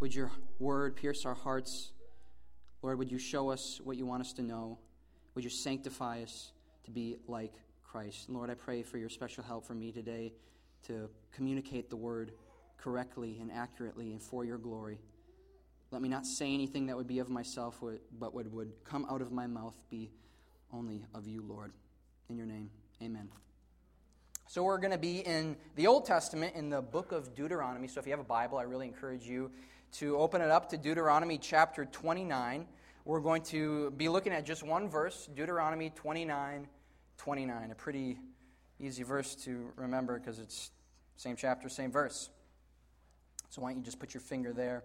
Would your word pierce our hearts? Lord, would you show us what you want us to know? Would you sanctify us to be like Christ? And Lord, I pray for your special help for me today to communicate the word correctly and accurately and for your glory. Let me not say anything that would be of myself, but what would come out of my mouth be only of you, Lord. In your name, amen. So, we're going to be in the Old Testament in the book of Deuteronomy. So, if you have a Bible, I really encourage you to open it up to Deuteronomy chapter 29. We're going to be looking at just one verse, Deuteronomy 29 29. A pretty easy verse to remember because it's same chapter, same verse. So, why don't you just put your finger there?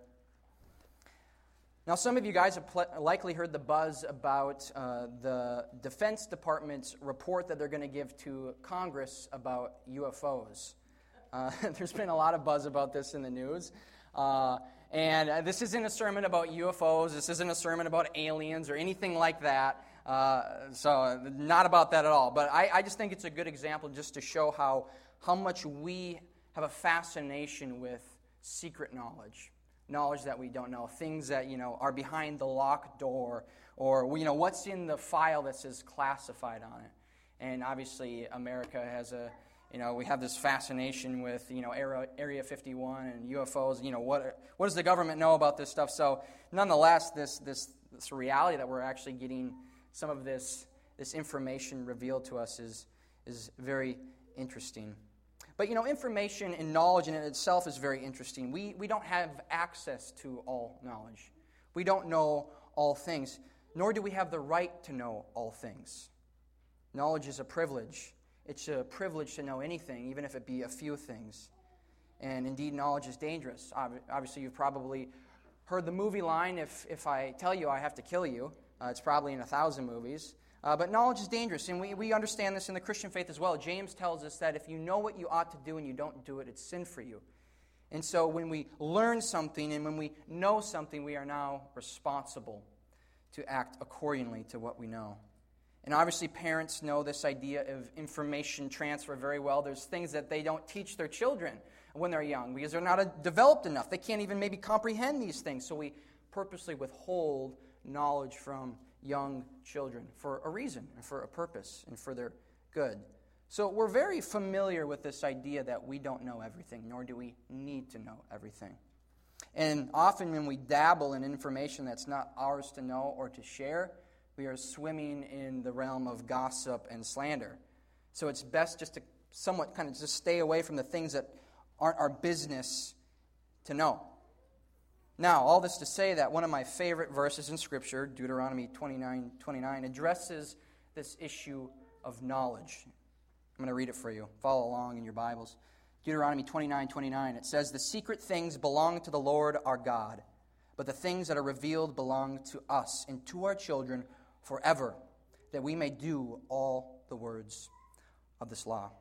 Now, some of you guys have pl- likely heard the buzz about uh, the Defense Department's report that they're going to give to Congress about UFOs. Uh, there's been a lot of buzz about this in the news. Uh, and uh, this isn't a sermon about UFOs, this isn't a sermon about aliens or anything like that. Uh, so, not about that at all. But I, I just think it's a good example just to show how, how much we have a fascination with secret knowledge knowledge that we don't know, things that, you know, are behind the locked door, or, you know, what's in the file that says classified on it. And obviously, America has a, you know, we have this fascination with, you know, Area 51 and UFOs. You know, what, what does the government know about this stuff? So, nonetheless, this, this, this reality that we're actually getting some of this, this information revealed to us is, is very interesting. But you know, information and knowledge in itself is very interesting. We, we don't have access to all knowledge, we don't know all things, nor do we have the right to know all things. Knowledge is a privilege. It's a privilege to know anything, even if it be a few things. And indeed, knowledge is dangerous. Obviously, you've probably heard the movie line if, if I tell you I have to kill you. Uh, it's probably in a thousand movies. Uh, but knowledge is dangerous, and we, we understand this in the Christian faith as well. James tells us that if you know what you ought to do and you don't do it, it's sin for you. And so when we learn something and when we know something, we are now responsible to act accordingly to what we know. And obviously, parents know this idea of information transfer very well. There's things that they don't teach their children when they're young because they're not developed enough. They can't even maybe comprehend these things. So we purposely withhold knowledge from young children for a reason and for a purpose and for their good. So we're very familiar with this idea that we don't know everything, nor do we need to know everything. And often when we dabble in information that's not ours to know or to share, we are swimming in the realm of gossip and slander. So it's best just to somewhat kind of just stay away from the things that aren't our business to know. Now, all this to say that one of my favorite verses in Scripture, Deuteronomy 29 29, addresses this issue of knowledge. I'm going to read it for you. Follow along in your Bibles. Deuteronomy 29 29, it says, The secret things belong to the Lord our God, but the things that are revealed belong to us and to our children forever, that we may do all the words of this law.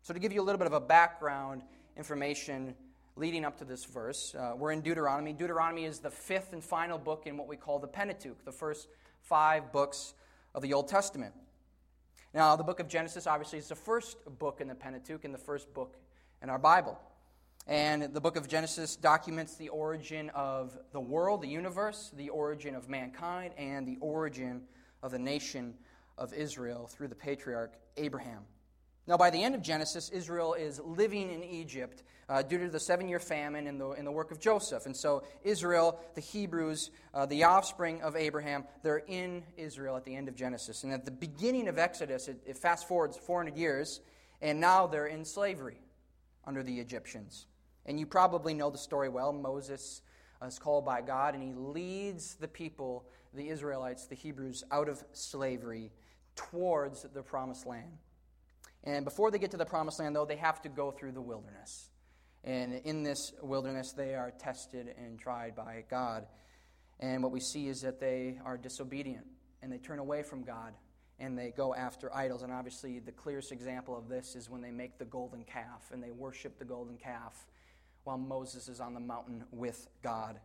So, to give you a little bit of a background information leading up to this verse. Uh, we're in Deuteronomy. Deuteronomy is the fifth and final book in what we call the Pentateuch, the first five books of the Old Testament. Now, the book of Genesis obviously is the first book in the Pentateuch and the first book in our Bible. And the book of Genesis documents the origin of the world, the universe, the origin of mankind, and the origin of the nation of Israel through the patriarch Abraham. Now, by the end of Genesis, Israel is living in Egypt uh, due to the seven year famine in the, the work of Joseph. And so, Israel, the Hebrews, uh, the offspring of Abraham, they're in Israel at the end of Genesis. And at the beginning of Exodus, it, it fast forwards 400 years, and now they're in slavery under the Egyptians. And you probably know the story well. Moses uh, is called by God, and he leads the people, the Israelites, the Hebrews, out of slavery towards the promised land. And before they get to the promised land, though, they have to go through the wilderness. And in this wilderness, they are tested and tried by God. And what we see is that they are disobedient and they turn away from God and they go after idols. And obviously, the clearest example of this is when they make the golden calf and they worship the golden calf while Moses is on the mountain with God.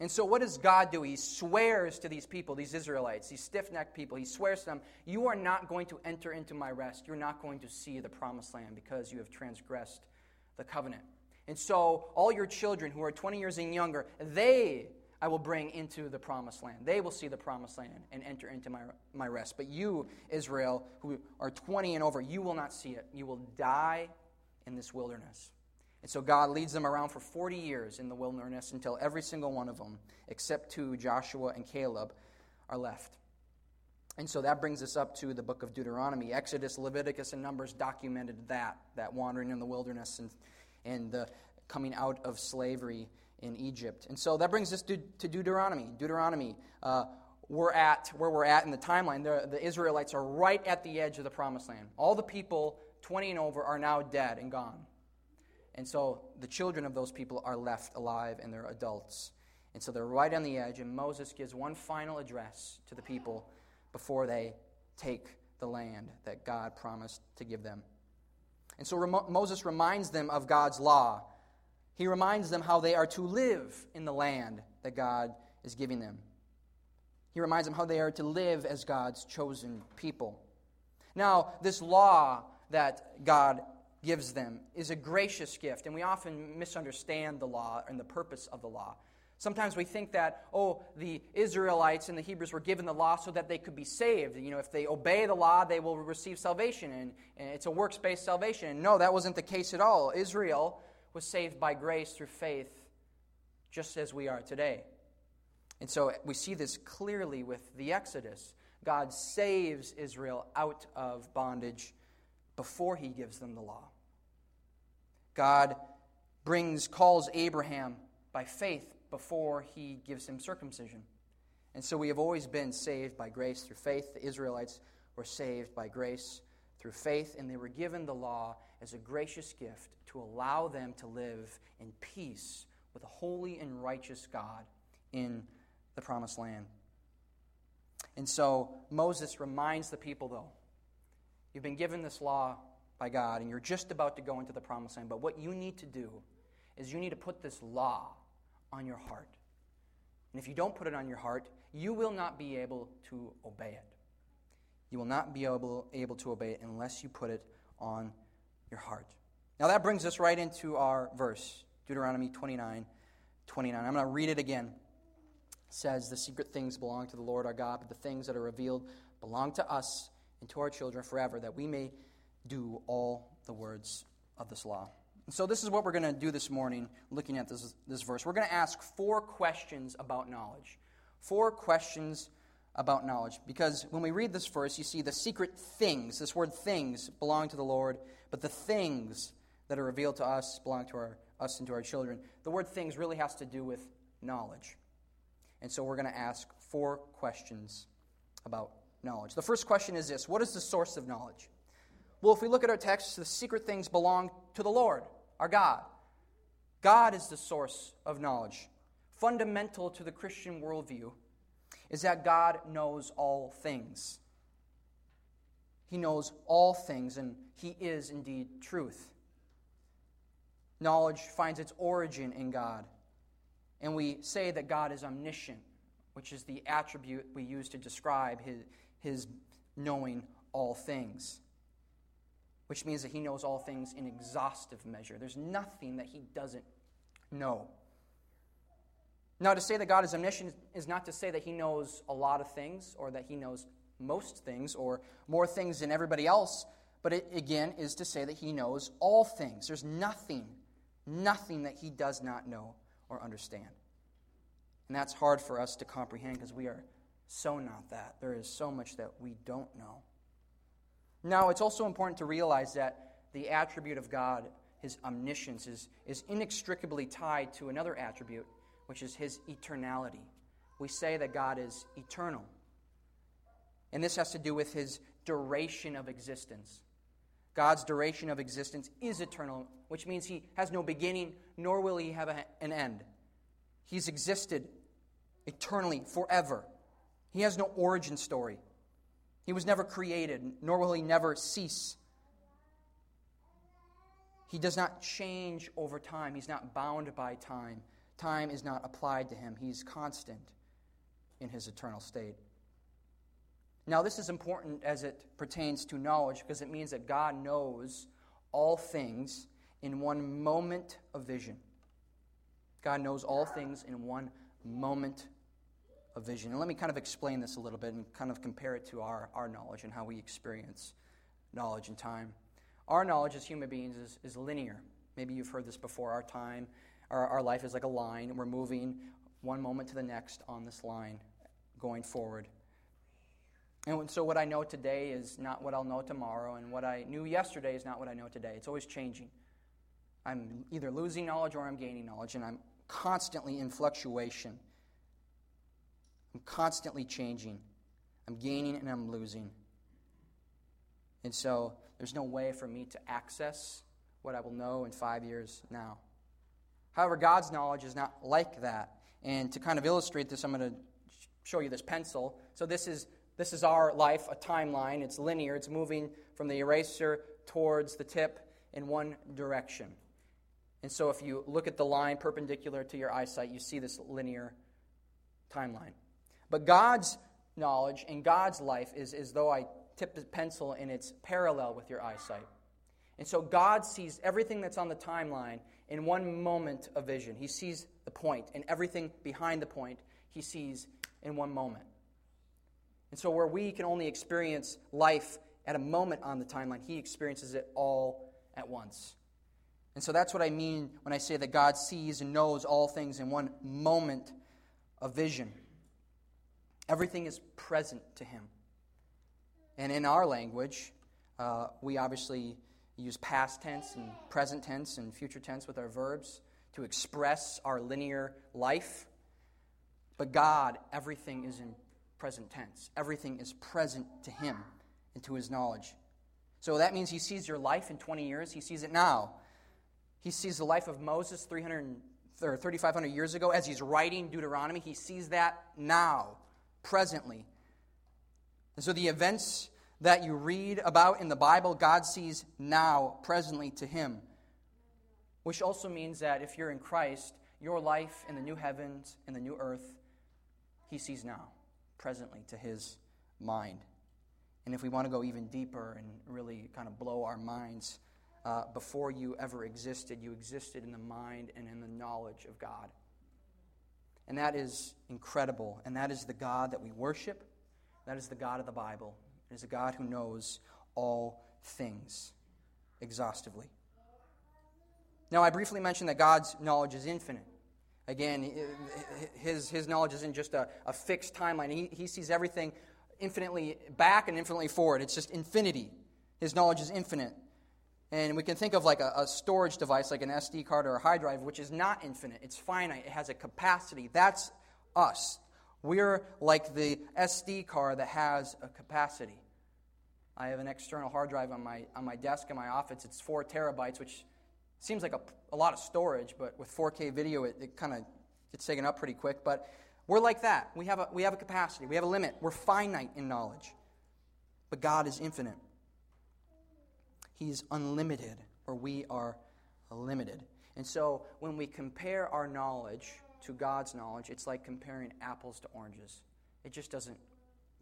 And so, what does God do? He swears to these people, these Israelites, these stiff necked people, he swears to them, You are not going to enter into my rest. You're not going to see the promised land because you have transgressed the covenant. And so, all your children who are 20 years and younger, they I will bring into the promised land. They will see the promised land and enter into my, my rest. But you, Israel, who are 20 and over, you will not see it. You will die in this wilderness. And so God leads them around for 40 years in the wilderness until every single one of them, except two, Joshua and Caleb, are left. And so that brings us up to the book of Deuteronomy. Exodus, Leviticus, and Numbers documented that, that wandering in the wilderness and, and the coming out of slavery in Egypt. And so that brings us to, to Deuteronomy. Deuteronomy, uh, we're at where we're at in the timeline. The, the Israelites are right at the edge of the promised land. All the people 20 and over are now dead and gone. And so the children of those people are left alive and they're adults. And so they're right on the edge, and Moses gives one final address to the people before they take the land that God promised to give them. And so Moses reminds them of God's law. He reminds them how they are to live in the land that God is giving them. He reminds them how they are to live as God's chosen people. Now, this law that God gives them is a gracious gift, and we often misunderstand the law and the purpose of the law. Sometimes we think that, oh, the Israelites and the Hebrews were given the law so that they could be saved. You know, if they obey the law, they will receive salvation, and, and it's a works based salvation. And no, that wasn't the case at all. Israel was saved by grace through faith, just as we are today. And so we see this clearly with the Exodus. God saves Israel out of bondage before he gives them the law. God brings, calls Abraham by faith before he gives him circumcision. And so we have always been saved by grace through faith. The Israelites were saved by grace through faith, and they were given the law as a gracious gift to allow them to live in peace with a holy and righteous God in the promised land. And so Moses reminds the people, though, you've been given this law by God, and you're just about to go into the promised land. But what you need to do is you need to put this law on your heart. And if you don't put it on your heart, you will not be able to obey it. You will not be able, able to obey it unless you put it on your heart. Now that brings us right into our verse, Deuteronomy 29 29. I'm going to read it again. It says, The secret things belong to the Lord our God, but the things that are revealed belong to us and to our children forever, that we may do all the words of this law. So, this is what we're going to do this morning, looking at this, this verse. We're going to ask four questions about knowledge. Four questions about knowledge. Because when we read this verse, you see the secret things, this word things, belong to the Lord, but the things that are revealed to us belong to our, us and to our children. The word things really has to do with knowledge. And so, we're going to ask four questions about knowledge. The first question is this What is the source of knowledge? Well, if we look at our text, the secret things belong to the Lord, our God. God is the source of knowledge. Fundamental to the Christian worldview is that God knows all things. He knows all things, and He is indeed truth. Knowledge finds its origin in God. And we say that God is omniscient, which is the attribute we use to describe His, his knowing all things which means that he knows all things in exhaustive measure. There's nothing that he doesn't know. Now, to say that God is omniscient is not to say that he knows a lot of things or that he knows most things or more things than everybody else, but it again is to say that he knows all things. There's nothing, nothing that he does not know or understand. And that's hard for us to comprehend because we are so not that. There is so much that we don't know. Now, it's also important to realize that the attribute of God, his omniscience, is, is inextricably tied to another attribute, which is his eternality. We say that God is eternal. And this has to do with his duration of existence. God's duration of existence is eternal, which means he has no beginning, nor will he have a, an end. He's existed eternally, forever. He has no origin story. He was never created, nor will he never cease. He does not change over time. He's not bound by time. Time is not applied to him. He's constant in his eternal state. Now, this is important as it pertains to knowledge because it means that God knows all things in one moment of vision. God knows all things in one moment of vision. And let me kind of explain this a little bit and kind of compare it to our, our knowledge and how we experience knowledge and time. Our knowledge as human beings is, is linear. Maybe you've heard this before. Our time, our, our life is like a line, and we're moving one moment to the next on this line going forward. And so, what I know today is not what I'll know tomorrow, and what I knew yesterday is not what I know today. It's always changing. I'm either losing knowledge or I'm gaining knowledge, and I'm constantly in fluctuation. I'm constantly changing. I'm gaining and I'm losing. And so there's no way for me to access what I will know in five years now. However, God's knowledge is not like that. And to kind of illustrate this, I'm going to show you this pencil. So this is this is our life, a timeline. It's linear. It's moving from the eraser towards the tip in one direction. And so if you look at the line perpendicular to your eyesight, you see this linear timeline. But God's knowledge and God's life is as though I tip the pencil and it's parallel with your eyesight. And so God sees everything that's on the timeline in one moment of vision. He sees the point, and everything behind the point, he sees in one moment. And so, where we can only experience life at a moment on the timeline, he experiences it all at once. And so, that's what I mean when I say that God sees and knows all things in one moment of vision. Everything is present to him. And in our language, uh, we obviously use past tense and present tense and future tense with our verbs to express our linear life. But God, everything is in present tense. Everything is present to Him and to His knowledge. So that means He sees your life in 20 years, He sees it now. He sees the life of Moses 300 or 3,500 years ago as he's writing Deuteronomy. He sees that now presently. And so the events that you read about in the Bible, God sees now, presently to Him. Which also means that if you're in Christ, your life in the new heavens and the new earth, He sees now, presently to His mind. And if we want to go even deeper and really kind of blow our minds, uh, before you ever existed, you existed in the mind and in the knowledge of God. And that is incredible. And that is the God that we worship. That is the God of the Bible. It is a God who knows all things exhaustively. Now, I briefly mentioned that God's knowledge is infinite. Again, his, his knowledge isn't just a, a fixed timeline, he, he sees everything infinitely back and infinitely forward. It's just infinity. His knowledge is infinite. And we can think of like a, a, storage device like an SD card or a hard drive, which is not infinite. It's finite. It has a capacity. That's us. We're like the SD card that has a capacity. I have an external hard drive on my, on my desk in my office. It's four terabytes, which seems like a, a lot of storage, but with 4K video, it, it kind of gets taken up pretty quick. But we're like that. We have, a, we have a capacity, we have a limit. We're finite in knowledge. But God is infinite. He's unlimited, or we are limited. And so when we compare our knowledge to God's knowledge, it's like comparing apples to oranges. It just doesn't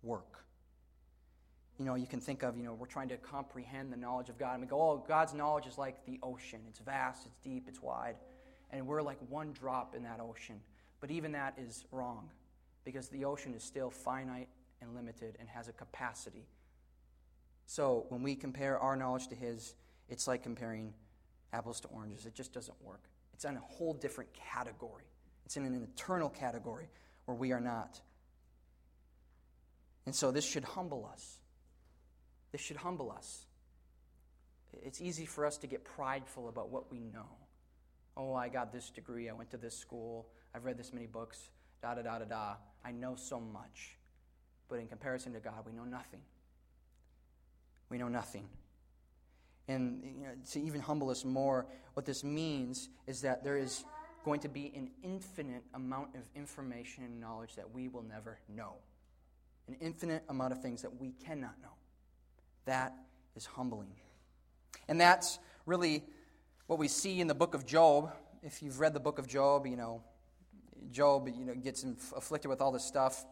work. You know, you can think of, you know, we're trying to comprehend the knowledge of God, and we go, oh, God's knowledge is like the ocean. It's vast, it's deep, it's wide. And we're like one drop in that ocean. But even that is wrong, because the ocean is still finite and limited and has a capacity so when we compare our knowledge to his, it's like comparing apples to oranges. It just doesn't work. It's in a whole different category, it's in an eternal category where we are not. And so this should humble us. This should humble us. It's easy for us to get prideful about what we know. Oh, I got this degree. I went to this school. I've read this many books. Da da da da da. I know so much. But in comparison to God, we know nothing we know nothing. And you know, to even humble us more, what this means is that there is going to be an infinite amount of information and knowledge that we will never know. An infinite amount of things that we cannot know. That is humbling. And that's really what we see in the book of Job. If you've read the book of Job, you know, Job, you know, gets afflicted with all this stuff.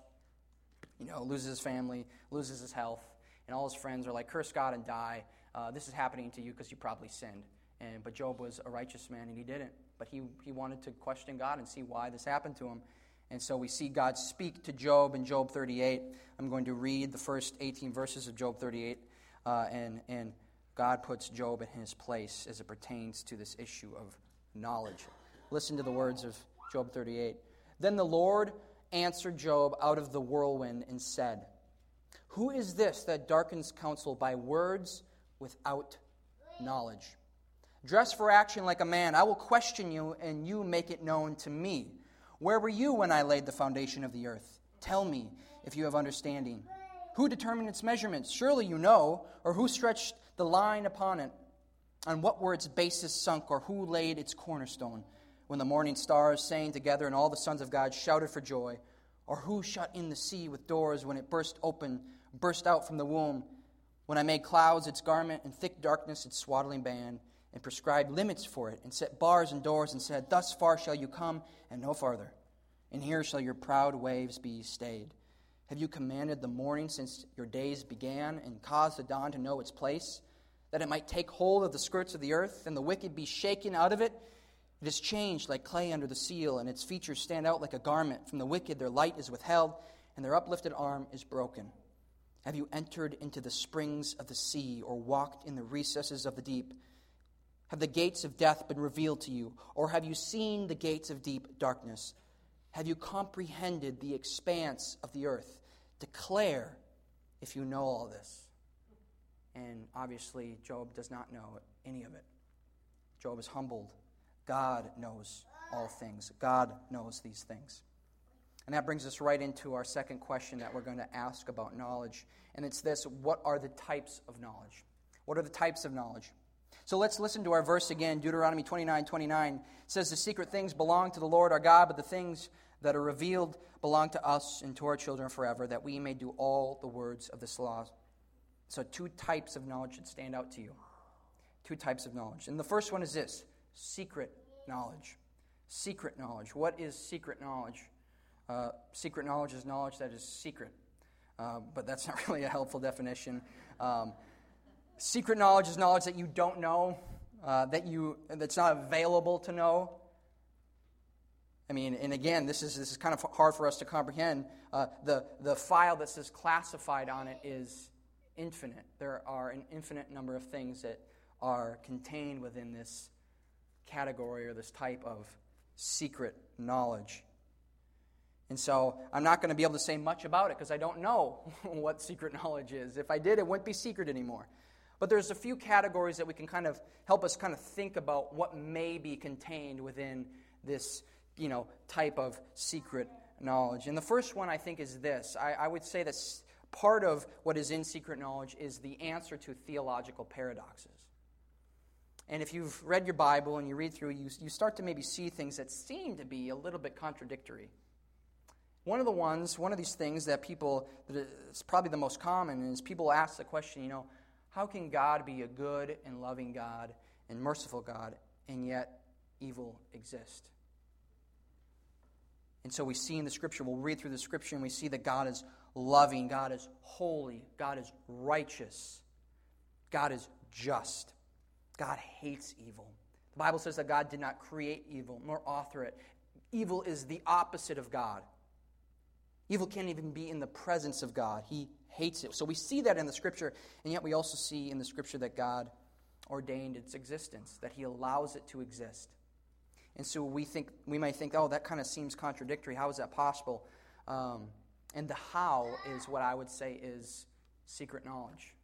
You know, loses his family, loses his health and all his friends are like, curse God and die. Uh, this is happening to you because you probably sinned. And, but Job was a righteous man, and he didn't. But he, he wanted to question God and see why this happened to him. And so we see God speak to Job in Job 38. I'm going to read the first 18 verses of Job 38, uh, and, and God puts Job in his place as it pertains to this issue of knowledge. Listen to the words of Job 38. Then the Lord answered Job out of the whirlwind and said, Who is this that darkens counsel by words without knowledge? Dress for action like a man. I will question you, and you make it known to me. Where were you when I laid the foundation of the earth? Tell me if you have understanding. Who determined its measurements? Surely you know. Or who stretched the line upon it? On what were its bases sunk? Or who laid its cornerstone? When the morning stars sang together and all the sons of God shouted for joy? Or who shut in the sea with doors when it burst open, burst out from the womb? When I made clouds its garment and thick darkness its swaddling band? and prescribed limits for it, and set bars and doors, and said, Thus far shall you come, and no farther. And here shall your proud waves be stayed. Have you commanded the morning since your days began, and caused the dawn to know its place, that it might take hold of the skirts of the earth, and the wicked be shaken out of it? It is changed like clay under the seal, and its features stand out like a garment. From the wicked their light is withheld, and their uplifted arm is broken. Have you entered into the springs of the sea, or walked in the recesses of the deep? Have the gates of death been revealed to you? Or have you seen the gates of deep darkness? Have you comprehended the expanse of the earth? Declare if you know all this. And obviously, Job does not know any of it. Job is humbled. God knows all things, God knows these things. And that brings us right into our second question that we're going to ask about knowledge. And it's this What are the types of knowledge? What are the types of knowledge? So let's listen to our verse again. Deuteronomy 29 29 says, The secret things belong to the Lord our God, but the things that are revealed belong to us and to our children forever, that we may do all the words of this law. So, two types of knowledge should stand out to you. Two types of knowledge. And the first one is this secret knowledge. Secret knowledge. What is secret knowledge? Uh, secret knowledge is knowledge that is secret. Uh, but that's not really a helpful definition. Um, Secret knowledge is knowledge that you don't know, uh, that you, that's not available to know. I mean, and again, this is, this is kind of hard for us to comprehend. Uh, the, the file that says classified on it is infinite. There are an infinite number of things that are contained within this category or this type of secret knowledge. And so I'm not going to be able to say much about it because I don't know what secret knowledge is. If I did, it wouldn't be secret anymore. But there's a few categories that we can kind of help us kind of think about what may be contained within this, you know, type of secret knowledge. And the first one I think is this. I, I would say that part of what is in secret knowledge is the answer to theological paradoxes. And if you've read your Bible and you read through, you, you start to maybe see things that seem to be a little bit contradictory. One of the ones, one of these things that people, that is probably the most common, is people ask the question, you know, how can God be a good and loving God and merciful God, and yet evil exist? And so we see in the scripture, we'll read through the scripture, and we see that God is loving, God is holy, God is righteous, God is just. God hates evil. The Bible says that God did not create evil nor author it. Evil is the opposite of God. Evil can't even be in the presence of God. He hates it. So we see that in the scripture, and yet we also see in the scripture that God ordained its existence, that He allows it to exist. And so we think we might think, oh, that kind of seems contradictory. How is that possible? Um, and the how is what I would say is secret knowledge.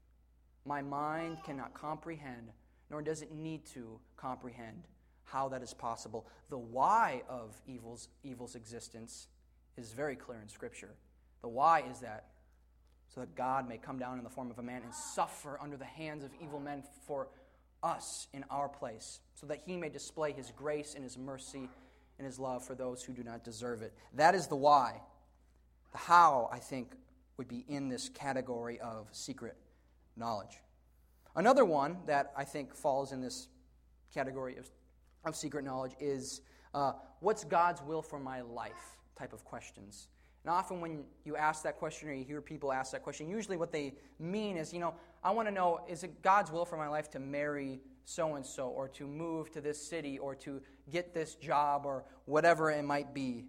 My mind cannot comprehend, nor does it need to comprehend how that is possible. The why of evil's, evil's existence is very clear in Scripture. The why is that so that God may come down in the form of a man and suffer under the hands of evil men for us in our place, so that he may display his grace and his mercy and his love for those who do not deserve it. That is the why. The how, I think, would be in this category of secret knowledge. Another one that I think falls in this category of, of secret knowledge is uh, what's God's will for my life type of questions. And often when you ask that question or you hear people ask that question, usually what they mean is, you know, I want to know is it God's will for my life to marry so and so or to move to this city or to get this job or whatever it might be.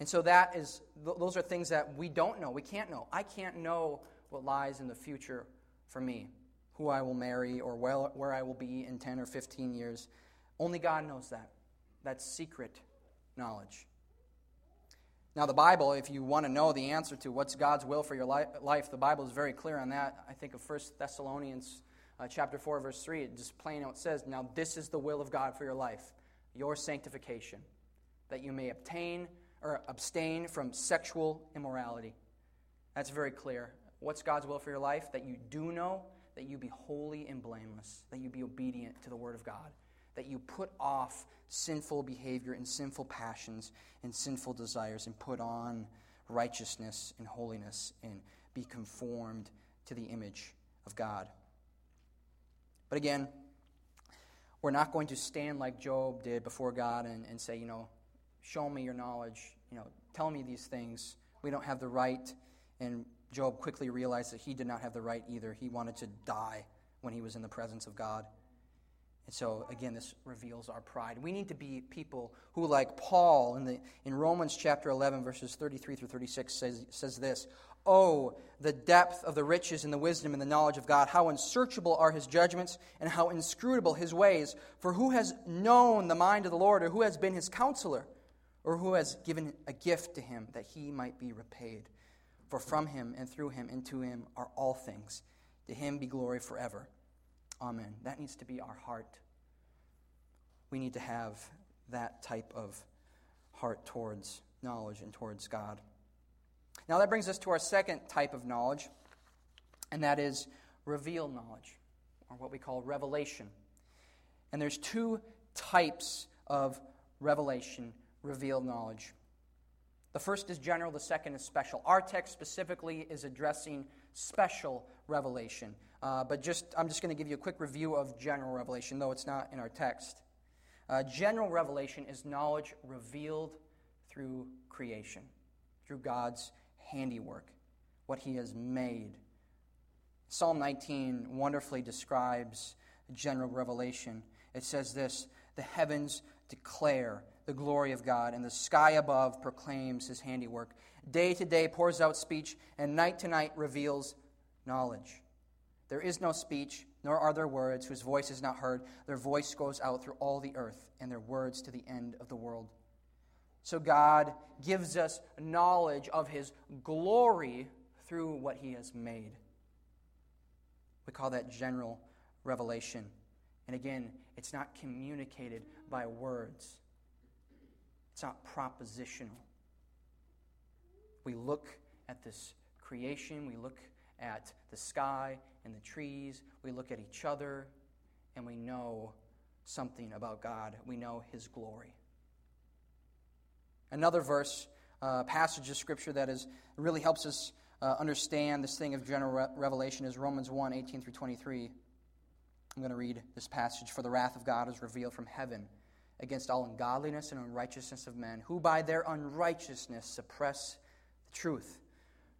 And so that is those are things that we don't know. We can't know. I can't know what lies in the future for me, who I will marry or where I will be in 10 or 15 years. Only God knows that. That's secret knowledge. Now, the Bible, if you want to know the answer to what's God's will for your life, the Bible is very clear on that. I think of 1 Thessalonians uh, chapter 4, verse 3, it just plain out says, Now this is the will of God for your life, your sanctification, that you may obtain or abstain from sexual immorality. That's very clear. What's God's will for your life? That you do know that you be holy and blameless, that you be obedient to the Word of God, that you put off sinful behavior and sinful passions and sinful desires and put on righteousness and holiness and be conformed to the image of God. But again, we're not going to stand like Job did before God and, and say, you know, show me your knowledge, you know, tell me these things. We don't have the right and Job quickly realized that he did not have the right either. He wanted to die when he was in the presence of God. And so, again, this reveals our pride. We need to be people who, like Paul in, the, in Romans chapter 11, verses 33 through 36, says, says this Oh, the depth of the riches and the wisdom and the knowledge of God! How unsearchable are his judgments and how inscrutable his ways! For who has known the mind of the Lord, or who has been his counselor, or who has given a gift to him that he might be repaid? For from him and through him and to him are all things. To him be glory forever. Amen. That needs to be our heart. We need to have that type of heart towards knowledge and towards God. Now, that brings us to our second type of knowledge, and that is revealed knowledge, or what we call revelation. And there's two types of revelation, revealed knowledge. The first is general, the second is special. Our text specifically is addressing special revelation. Uh, but just, I'm just going to give you a quick review of general revelation, though it's not in our text. Uh, general revelation is knowledge revealed through creation, through God's handiwork, what He has made. Psalm 19 wonderfully describes general revelation. It says this The heavens declare the glory of God, and the sky above proclaims his handiwork. Day to day pours out speech, and night to night reveals knowledge. There is no speech, nor are there words whose voice is not heard. Their voice goes out through all the earth, and their words to the end of the world. So God gives us knowledge of his glory through what he has made. We call that general revelation. And again, it's not communicated by words. It's not propositional. We look at this creation, we look at the sky and the trees, we look at each other, and we know something about God. We know His glory. Another verse, uh, passage of Scripture that is, really helps us uh, understand this thing of general re- revelation is Romans 1 18 through 23. I'm going to read this passage. For the wrath of God is revealed from heaven against all ungodliness and unrighteousness of men, who by their unrighteousness suppress the truth.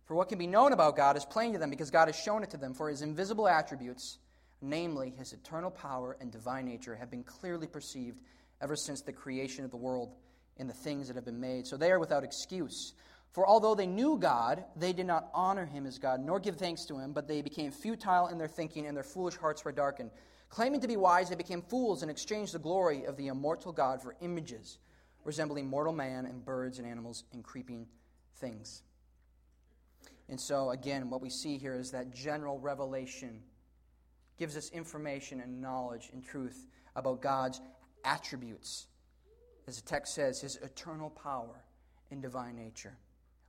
For what can be known about God is plain to them, because God has shown it to them. For his invisible attributes, namely his eternal power and divine nature, have been clearly perceived ever since the creation of the world in the things that have been made. So they are without excuse. For although they knew God, they did not honor him as God, nor give thanks to him, but they became futile in their thinking, and their foolish hearts were darkened. Claiming to be wise, they became fools and exchanged the glory of the immortal God for images resembling mortal man and birds and animals and creeping things. And so, again, what we see here is that general revelation gives us information and knowledge and truth about God's attributes. As the text says, his eternal power and divine nature.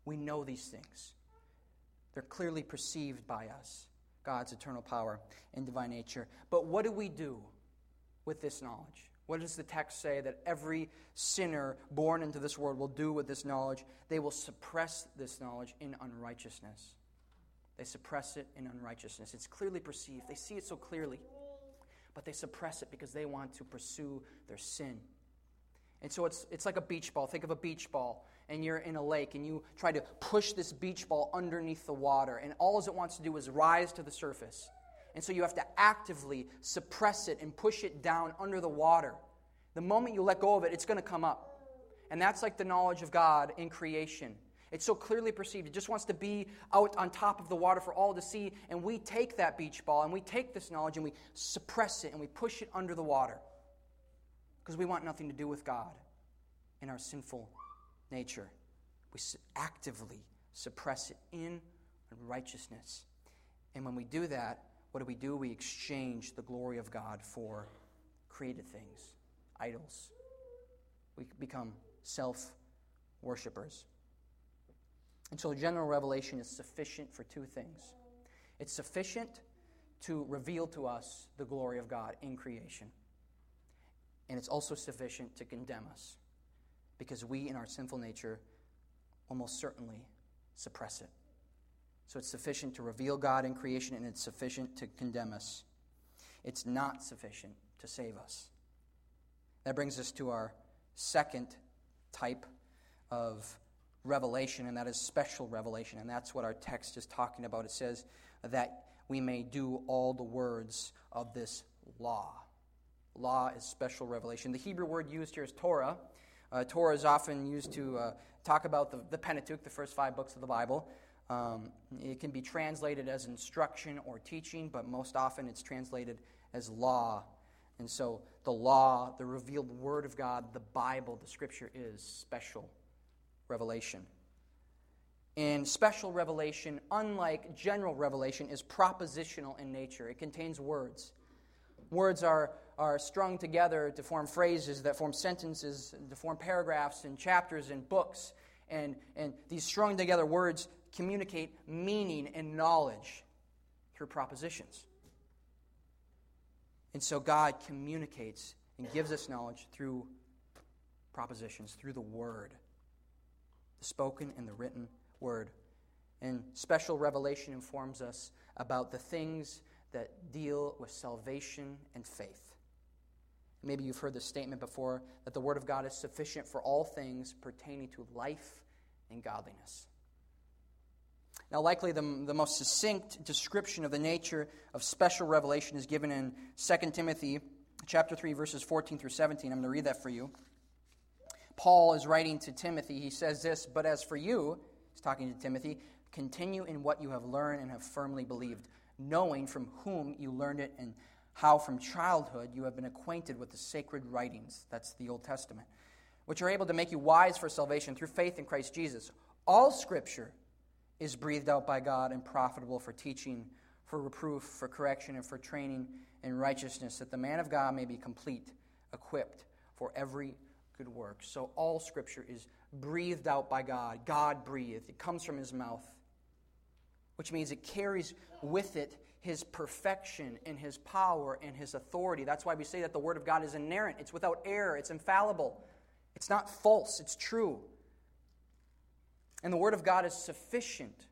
We know these things, they're clearly perceived by us. God's eternal power and divine nature. But what do we do with this knowledge? What does the text say that every sinner born into this world will do with this knowledge? They will suppress this knowledge in unrighteousness. They suppress it in unrighteousness. It's clearly perceived, they see it so clearly, but they suppress it because they want to pursue their sin. And so it's, it's like a beach ball. Think of a beach ball. and you're in a lake and you try to push this beach ball underneath the water, and all it wants to do is rise to the surface. And so you have to actively suppress it and push it down under the water. The moment you let go of it, it's going to come up. And that's like the knowledge of God in creation. It's so clearly perceived. It just wants to be out on top of the water for all to see. And we take that beach ball and we take this knowledge and we suppress it and we push it under the water because we want nothing to do with God in our sinful nature. We actively suppress it in righteousness. And when we do that, what do we do? We exchange the glory of God for created things, idols. We become self worshippers. And so, general revelation is sufficient for two things it's sufficient to reveal to us the glory of God in creation, and it's also sufficient to condemn us because we, in our sinful nature, almost certainly suppress it. So it's sufficient to reveal God in creation, and it's sufficient to condemn us. It's not sufficient to save us. That brings us to our second type of revelation, and that is special revelation. And that's what our text is talking about. It says that we may do all the words of this law. Law is special revelation. The Hebrew word used here is Torah. Uh, Torah is often used to uh, talk about the, the, Pentateuch, the first five books of the Bible. Um, it can be translated as instruction or teaching, but most often it's translated as law. And so the law, the revealed Word of God, the Bible, the Scripture is special revelation. And special revelation, unlike general revelation, is propositional in nature. It contains words. Words are, are strung together to form phrases that form sentences, to form paragraphs and chapters and books. And, and these strung together words communicate meaning and knowledge through propositions. And so God communicates and gives us knowledge through propositions, through the Word, the spoken and the written Word. And special revelation informs us about the things that deal with salvation and faith. Maybe you've heard this statement before that the Word of God is sufficient for all things pertaining to life and godliness. Now, likely the, the most succinct description of the nature of special revelation is given in 2 Timothy chapter 3, verses 14 through 17. I'm going to read that for you. Paul is writing to Timothy. He says this, But as for you, he's talking to Timothy, continue in what you have learned and have firmly believed, knowing from whom you learned it and how from childhood you have been acquainted with the sacred writings. That's the Old Testament, which are able to make you wise for salvation through faith in Christ Jesus. All scripture is breathed out by God and profitable for teaching, for reproof, for correction, and for training in righteousness, that the man of God may be complete, equipped for every good work. So all Scripture is breathed out by God. God breathed. It comes from His mouth, which means it carries with it His perfection and His power and His authority. That's why we say that the Word of God is inerrant, it's without error, it's infallible, it's not false, it's true. And the Word of God is sufficient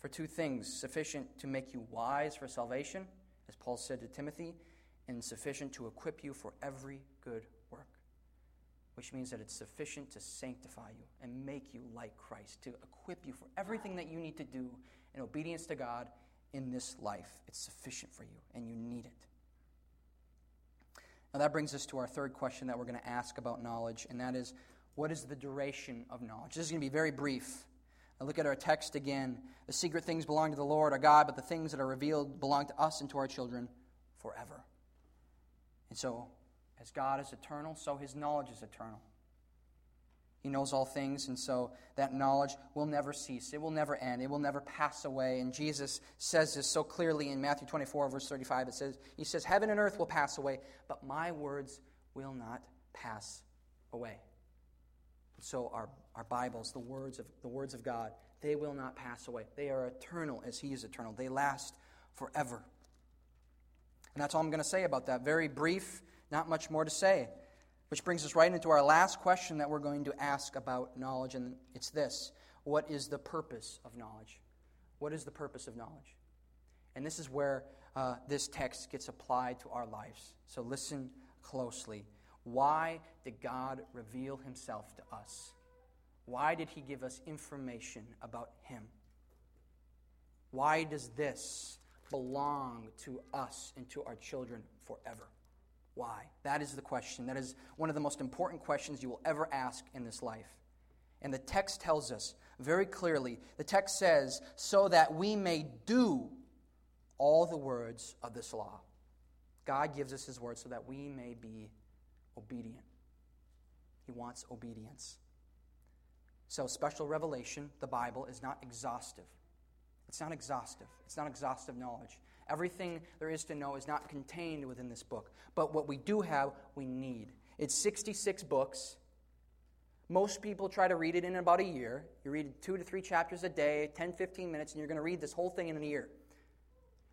for two things sufficient to make you wise for salvation, as Paul said to Timothy, and sufficient to equip you for every good work, which means that it's sufficient to sanctify you and make you like Christ, to equip you for everything that you need to do in obedience to God in this life. It's sufficient for you, and you need it. Now, that brings us to our third question that we're going to ask about knowledge, and that is what is the duration of knowledge? This is going to be very brief. Now look at our text again. The secret things belong to the Lord our God, but the things that are revealed belong to us and to our children forever. And so, as God is eternal, so his knowledge is eternal. He knows all things, and so that knowledge will never cease. It will never end. It will never pass away. And Jesus says this so clearly in Matthew 24, verse 35. It says, He says, Heaven and earth will pass away, but my words will not pass away. So our, our Bibles, the words of the words of God, they will not pass away. They are eternal as He is eternal. They last forever. And that's all I'm going to say about that. Very brief, not much more to say. Which brings us right into our last question that we're going to ask about knowledge, and it's this What is the purpose of knowledge? What is the purpose of knowledge? And this is where uh, this text gets applied to our lives. So listen closely. Why did God reveal himself to us Why did he give us information about him? Why does this belong to us and to our children forever? Why? That is the question. That is one of the most important questions you will ever ask in this life. And the text tells us very clearly the text says, so that we may do all the words of this law. God gives us his word so that we may be obedient. He wants obedience. So, special revelation, the Bible, is not exhaustive. It's not exhaustive. It's not exhaustive knowledge. Everything there is to know is not contained within this book. But what we do have, we need. It's 66 books. Most people try to read it in about a year. You read two to three chapters a day, 10, 15 minutes, and you're going to read this whole thing in a year.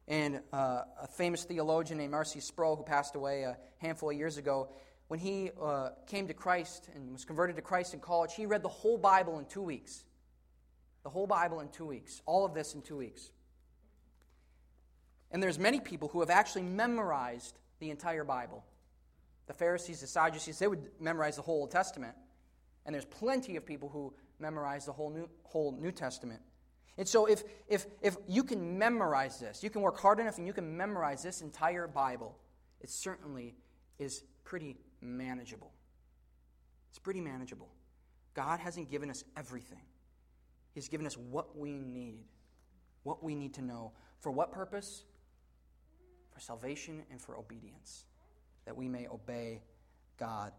And uh, a famous theologian named R.C. Sproul, who passed away a handful of years ago, when he uh, came to Christ and was converted to Christ in college, he read the whole Bible in two weeks. The whole Bible in two weeks. All of this in two weeks. And there's many people who have actually memorized the entire Bible. The Pharisees, the Sadducees, they would memorize the whole Old Testament. And there's plenty of people who memorize the whole New, whole New Testament. And so if, if, if you can memorize this, you can work hard enough and you can memorize this entire Bible, it certainly is pretty manageable. It's pretty manageable. God hasn't given us everything. He's given us what we need, what we need to know. For what purpose? For salvation and for obedience, that we may obey God.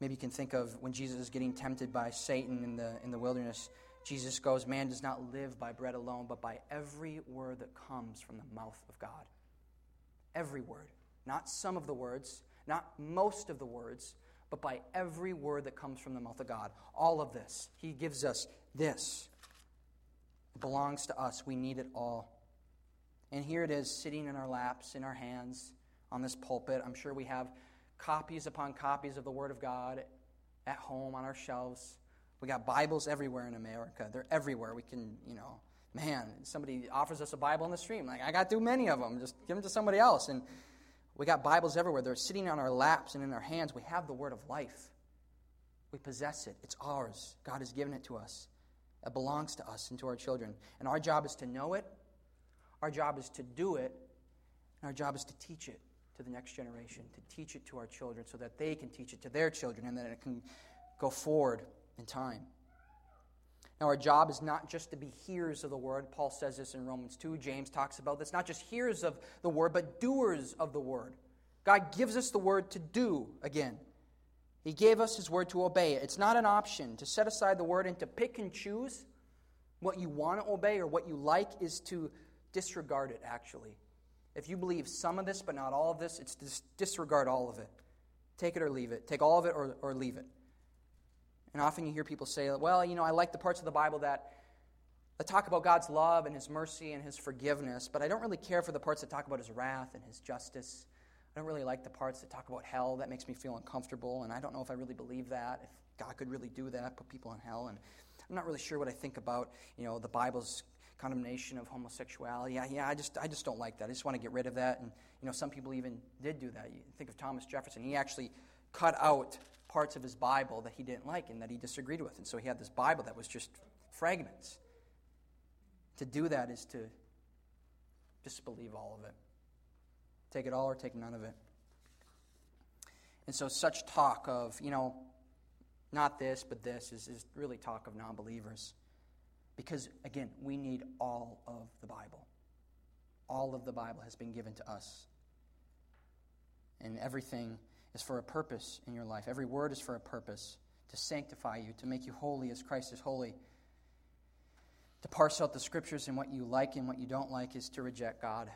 Maybe you can think of when Jesus is getting tempted by Satan in the, in the wilderness. Jesus goes, Man does not live by bread alone, but by every word that comes from the mouth of God. Every word. Not some of the words, not most of the words, but by every word that comes from the mouth of God. All of this. He gives us this. It belongs to us. We need it all. And here it is, sitting in our laps, in our hands, on this pulpit. I'm sure we have copies upon copies of the Word of God at home on our shelves. We got Bibles everywhere in America. They're everywhere. We can, you know, man, somebody offers us a Bible in the stream. Like, I got too many of them. Just give them to somebody else. And we got Bibles everywhere. They're sitting on our laps and in our hands. We have the Word of life. We possess it. It's ours. God has given it to us. It belongs to us and to our children. And our job is to know it. Our job is to do it. And our job is to teach it to the next generation, to teach it to our children so that they can teach it to their children and that it can go forward in time. Now, our job is not just to be hearers of the word. Paul says this in Romans 2. James talks about this. Not just hearers of the word, but doers of the word. God gives us the word to do again. He gave us his word to obey. It's not an option to set aside the word and to pick and choose what you want to obey or what you like is to disregard it, actually. If you believe some of this but not all of this, it's dis- disregard all of it. Take it or leave it. Take all of it or, or leave it. And often you hear people say, well, you know, I like the parts of the Bible that, that talk about God's love and His mercy and His forgiveness, but I don't really care for the parts that talk about His wrath and His justice. I don't really like the parts that talk about hell. That makes me feel uncomfortable, and I don't know if I really believe that, if God could really do that, put people in hell. And I'm not really sure what I think about, you know, the Bible's condemnation of homosexuality. Yeah, yeah, I just, I just don't like that. I just want to get rid of that. And, you know, some people even did do that. You think of Thomas Jefferson. He actually cut out parts of his Bible that he didn't like and that he disagreed with. And so he had this Bible that was just fragments. To do that is to disbelieve all of it. Take it all or take none of it. And so, such talk of, you know, not this, but this, is, is really talk of non believers. Because, again, we need all of the Bible. All of the Bible has been given to us. And everything is for a purpose in your life. Every word is for a purpose to sanctify you, to make you holy as Christ is holy. To parse out the scriptures and what you like and what you don't like is to reject God.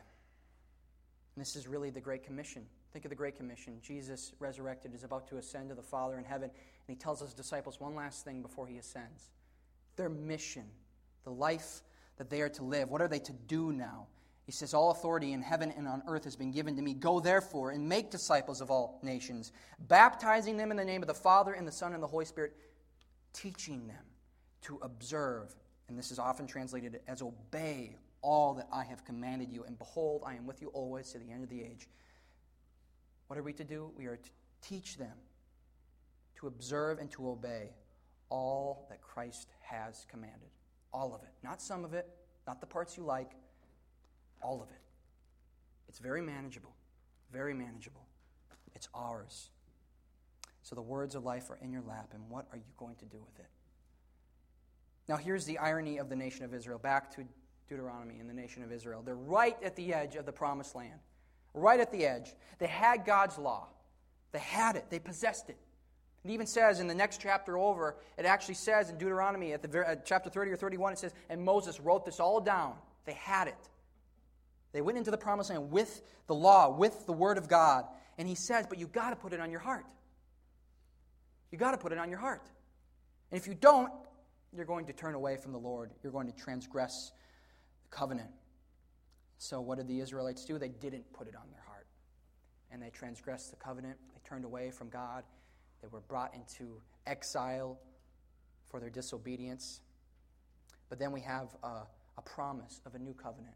And this is really the Great Commission. Think of the Great Commission. Jesus, resurrected, is about to ascend to the Father in heaven, and he tells his disciples one last thing before he ascends their mission the life that they are to live. What are they to do now? He says, All authority in heaven and on earth has been given to me. Go therefore and make disciples of all nations, baptizing them in the name of the Father and the Son and the Holy Spirit, teaching them to observe, and this is often translated as obey all that I have commanded you. And behold, I am with you always to the end of the age. What are we to do? We are to teach them to observe and to obey all that Christ has commanded. All of it. Not some of it, not the parts you like, all of it. It's very manageable. Very manageable. It's ours. So the words of life are in your lap, and what are you going to do with it? Now, here's the irony of the nation of Israel. Back to Deuteronomy and the nation of Israel. They're right at the edge of the promised land. Right at the edge. They had God's law, they had it, they possessed it. It even says in the next chapter over, it actually says in Deuteronomy at the at uh, chapter 30 or 31, it says, and Moses wrote this all down. They had it. They went into the promised land with the law, with the word of God. And he says, but you've got to put it on your heart. You've got to put it on your heart. And if you don't, you're going to turn away from the Lord. You're going to transgress the covenant. So, what did the Israelites do? They didn't put it on their heart. And they transgressed the covenant. They turned away from God. They were brought into exile for their disobedience. But then we have a, a promise of a new covenant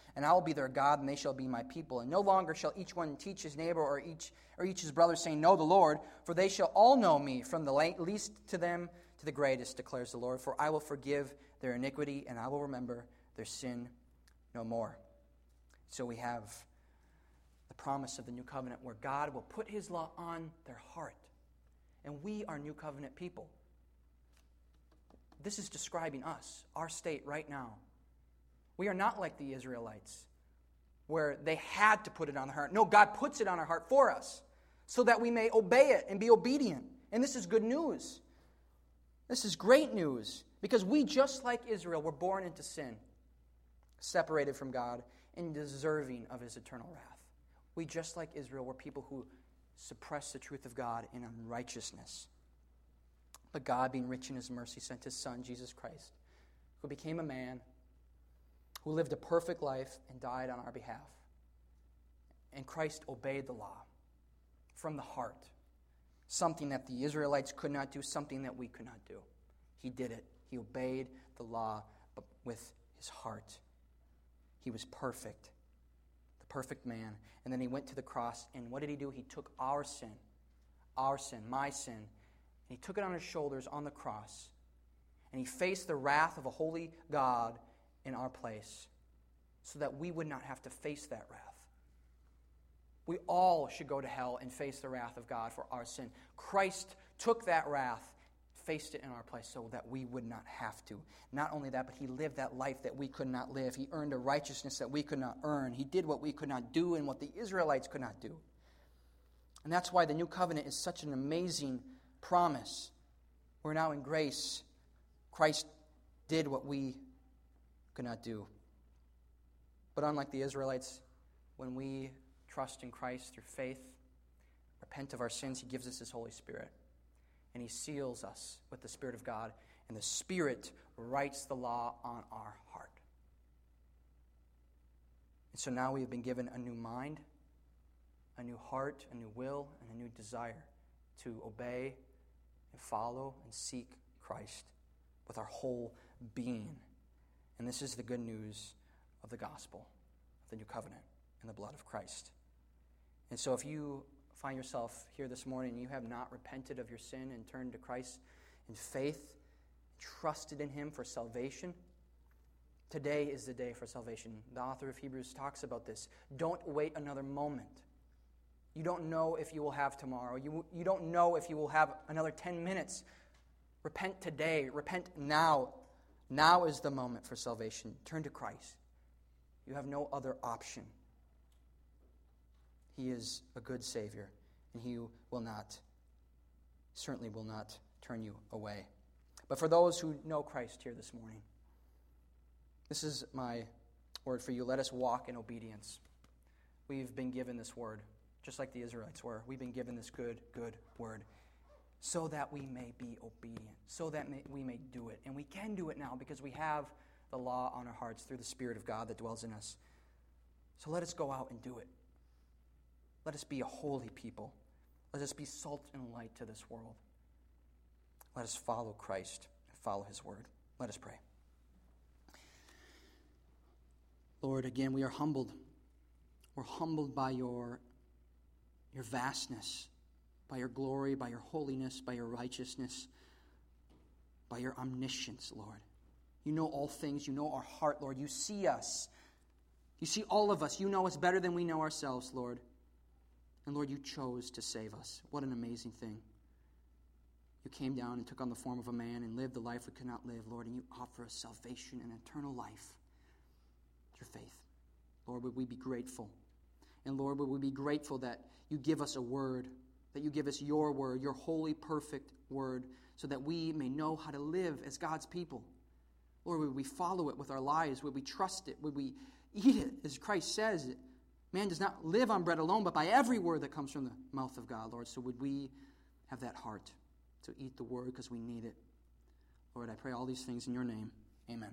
and I will be their God, and they shall be my people. And no longer shall each one teach his neighbor or each, or each his brother, saying, Know the Lord, for they shall all know me, from the least to them to the greatest, declares the Lord. For I will forgive their iniquity, and I will remember their sin no more. So we have the promise of the new covenant where God will put his law on their heart. And we are new covenant people. This is describing us, our state right now. We are not like the Israelites, where they had to put it on the heart. No, God puts it on our heart for us so that we may obey it and be obedient. And this is good news. This is great news because we, just like Israel, were born into sin, separated from God, and deserving of his eternal wrath. We, just like Israel, were people who suppressed the truth of God in unrighteousness. But God, being rich in his mercy, sent his Son, Jesus Christ, who became a man who lived a perfect life and died on our behalf. And Christ obeyed the law from the heart, something that the Israelites could not do, something that we could not do. He did it. He obeyed the law but with his heart. He was perfect, the perfect man. And then he went to the cross, and what did he do? He took our sin, our sin, my sin, and he took it on his shoulders on the cross. And he faced the wrath of a holy God in our place so that we would not have to face that wrath. We all should go to hell and face the wrath of God for our sin. Christ took that wrath, faced it in our place so that we would not have to. Not only that, but he lived that life that we could not live. He earned a righteousness that we could not earn. He did what we could not do and what the Israelites could not do. And that's why the new covenant is such an amazing promise. We're now in grace. Christ did what we could not do. But unlike the Israelites, when we trust in Christ through faith, repent of our sins, He gives us His Holy Spirit. And He seals us with the Spirit of God, and the Spirit writes the law on our heart. And so now we have been given a new mind, a new heart, a new will, and a new desire to obey and follow and seek Christ with our whole being. And this is the good news of the gospel, of the new covenant, and the blood of Christ. And so if you find yourself here this morning and you have not repented of your sin and turned to Christ in faith, trusted in Him for salvation, today is the day for salvation. The author of Hebrews talks about this. Don't wait another moment. You don't know if you will have tomorrow. You, you don't know if you will have another 10 minutes. Repent today. Repent now. Now is the moment for salvation. Turn to Christ. You have no other option. He is a good Savior, and He will not, certainly will not turn you away. But for those who know Christ here this morning, this is my word for you. Let us walk in obedience. We've been given this word, just like the Israelites were. We've been given this good, good word. So that we may be obedient, so that we may do it. And we can do it now because we have the law on our hearts through the Spirit of God that dwells in us. So let us go out and do it. Let us be a holy people. Let us be salt and light to this world. Let us follow Christ and follow his word. Let us pray. Lord, again, we are humbled. We're humbled by your, your vastness, by your glory, by your holiness, by your righteousness, by your omniscience, Lord. You know all things. You know our heart, Lord. You see us. You see all of us. You know us better than we know ourselves, Lord. And Lord, you chose to save us. What an amazing thing. You came down and took on the form of a man and lived the life we could not live, Lord, and you offer us salvation and eternal life through faith. Lord, would we be grateful? And Lord, would we be grateful that you give us a word, that you give us your word, your holy, perfect word, so that we may know how to live as God's people. Lord, would we follow it with our lives? Would we trust it? Would we eat it, as Christ says? Man does not live on bread alone, but by every word that comes from the mouth of God, Lord. So would we have that heart to eat the word because we need it? Lord, I pray all these things in your name. Amen.